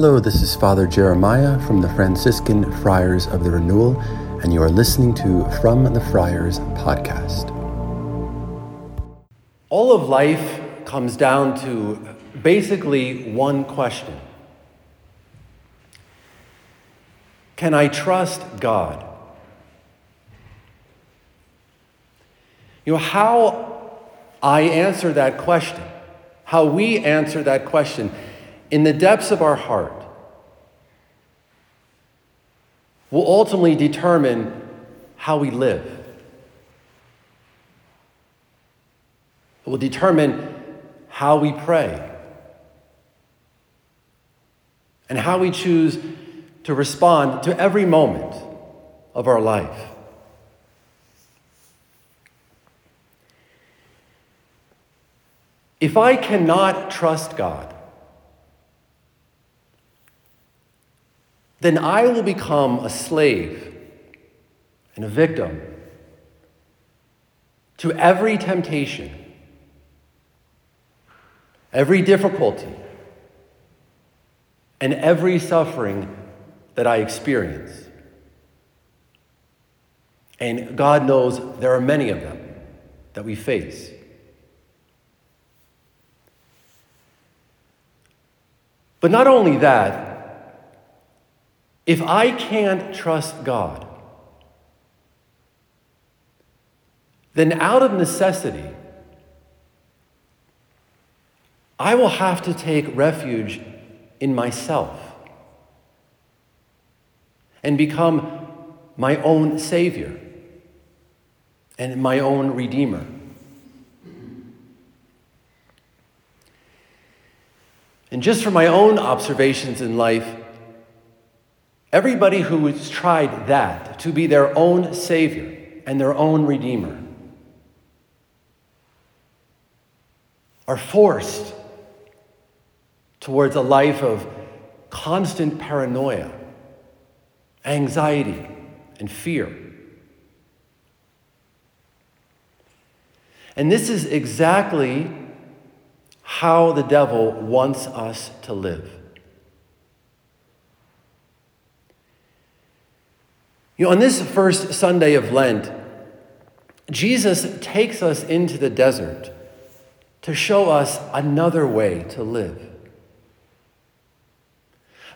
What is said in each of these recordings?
Hello, this is Father Jeremiah from the Franciscan Friars of the Renewal, and you are listening to From the Friars podcast. All of life comes down to basically one question Can I trust God? You know, how I answer that question, how we answer that question in the depths of our heart will ultimately determine how we live. It will determine how we pray and how we choose to respond to every moment of our life. If I cannot trust God, then I will become a slave and a victim to every temptation, every difficulty, and every suffering that I experience. And God knows there are many of them that we face. But not only that, if I can't trust God, then out of necessity, I will have to take refuge in myself and become my own Savior and my own Redeemer. And just from my own observations in life, everybody who has tried that to be their own Savior and their own Redeemer are forced towards a life of constant paranoia, anxiety, and fear. And this is exactly how the devil wants us to live. You know, on this first Sunday of Lent, Jesus takes us into the desert to show us another way to live.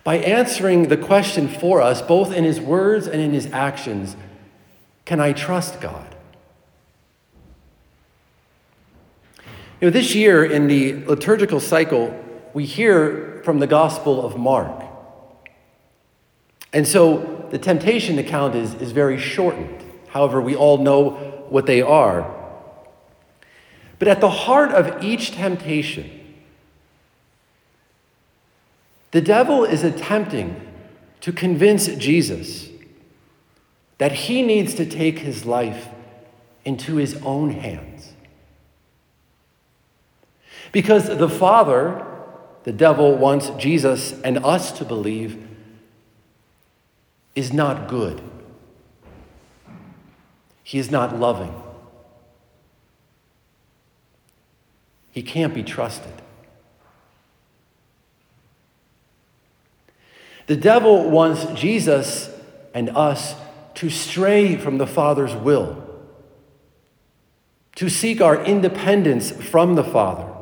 By answering the question for us, both in his words and in his actions, can I trust God? You know, this year in the liturgical cycle, we hear from the Gospel of Mark. And so the temptation account is, is very shortened. However, we all know what they are. But at the heart of each temptation, the devil is attempting to convince Jesus that he needs to take his life into his own hands. Because the Father, the devil wants Jesus and us to believe, is not good. He is not loving. He can't be trusted. The devil wants Jesus and us to stray from the Father's will, to seek our independence from the Father.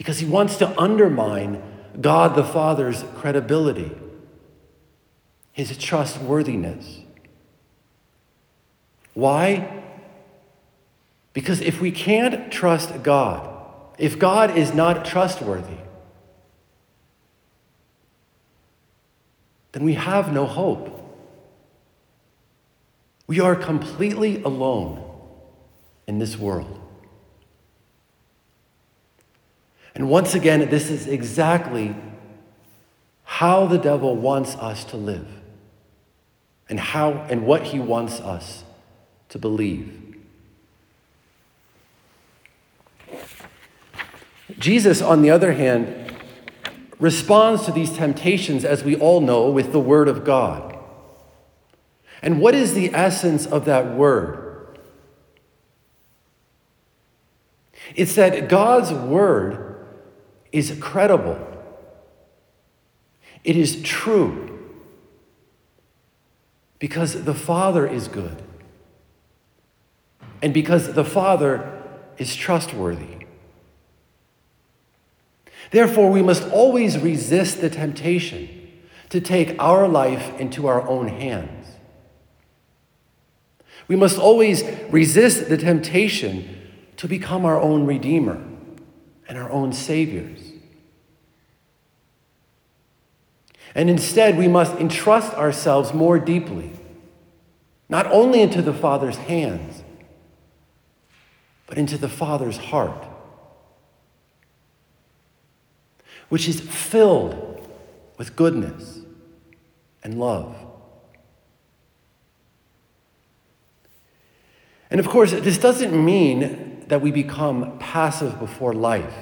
because he wants to undermine God the Father's credibility, his trustworthiness. Why? Because if we can't trust God, if God is not trustworthy, then we have no hope. We are completely alone in this world. And once again, this is exactly how the devil wants us to live and how and what he wants us to believe. Jesus, on the other hand, responds to these temptations, as we all know, with the Word of God. And what is the essence of that Word? It's that God's Word is credible. It is true. Because the Father is good. And because the Father is trustworthy. Therefore, we must always resist the temptation to take our life into our own hands. We must always resist the temptation to become our own Redeemer and our own Saviors. And instead, we must entrust ourselves more deeply, not only into the Father's hands, but into the Father's heart, which is filled with goodness and love. And of course, this doesn't mean that we become passive before life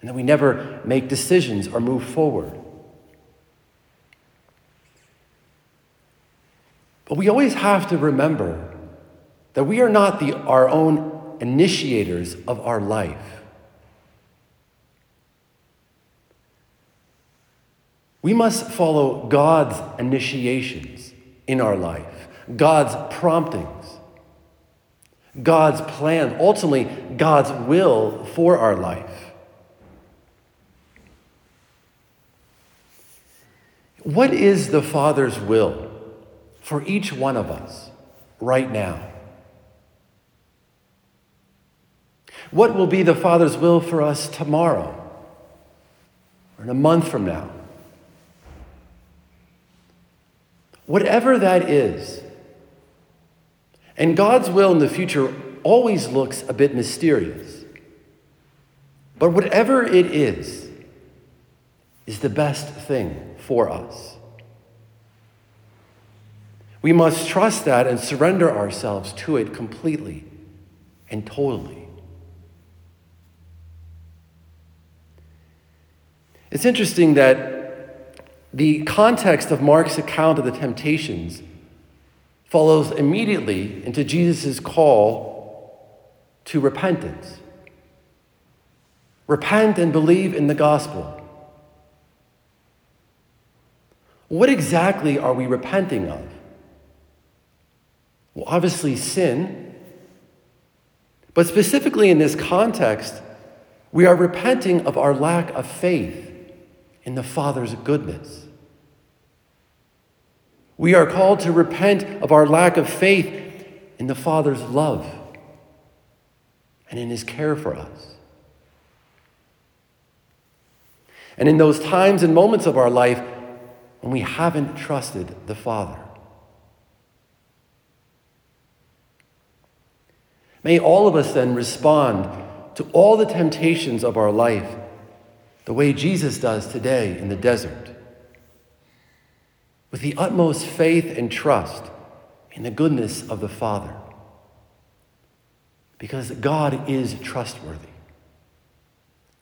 and that we never make decisions or move forward. But we always have to remember that we are not the, our own initiators of our life. We must follow God's initiations in our life, God's promptings, God's plan, ultimately, God's will for our life. What is the Father's will for each one of us right now? What will be the Father's will for us tomorrow or in a month from now? Whatever that is, and God's will in the future always looks a bit mysterious. But whatever it is, is the best thing for us. We must trust that and surrender ourselves to it completely and totally. It's interesting that the context of Mark's account of the temptations follows immediately into Jesus' call to repentance. Repent and believe in the gospel. What exactly are we repenting of? Well, obviously, sin. But specifically in this context, we are repenting of our lack of faith in the Father's goodness. We are called to repent of our lack of faith in the Father's love and in His care for us. And in those times and moments of our life when we haven't trusted the Father. May all of us then respond to all the temptations of our life the way Jesus does today in the desert, with the utmost faith and trust in the goodness of the Father. Because God is trustworthy,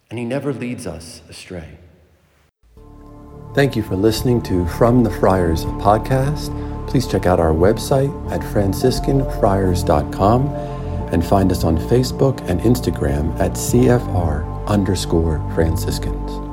and He never leads us astray. Thank you for listening to From the Friars podcast. Please check out our website at franciscanfriars.com and find us on Facebook and Instagram at CFR underscore Franciscans.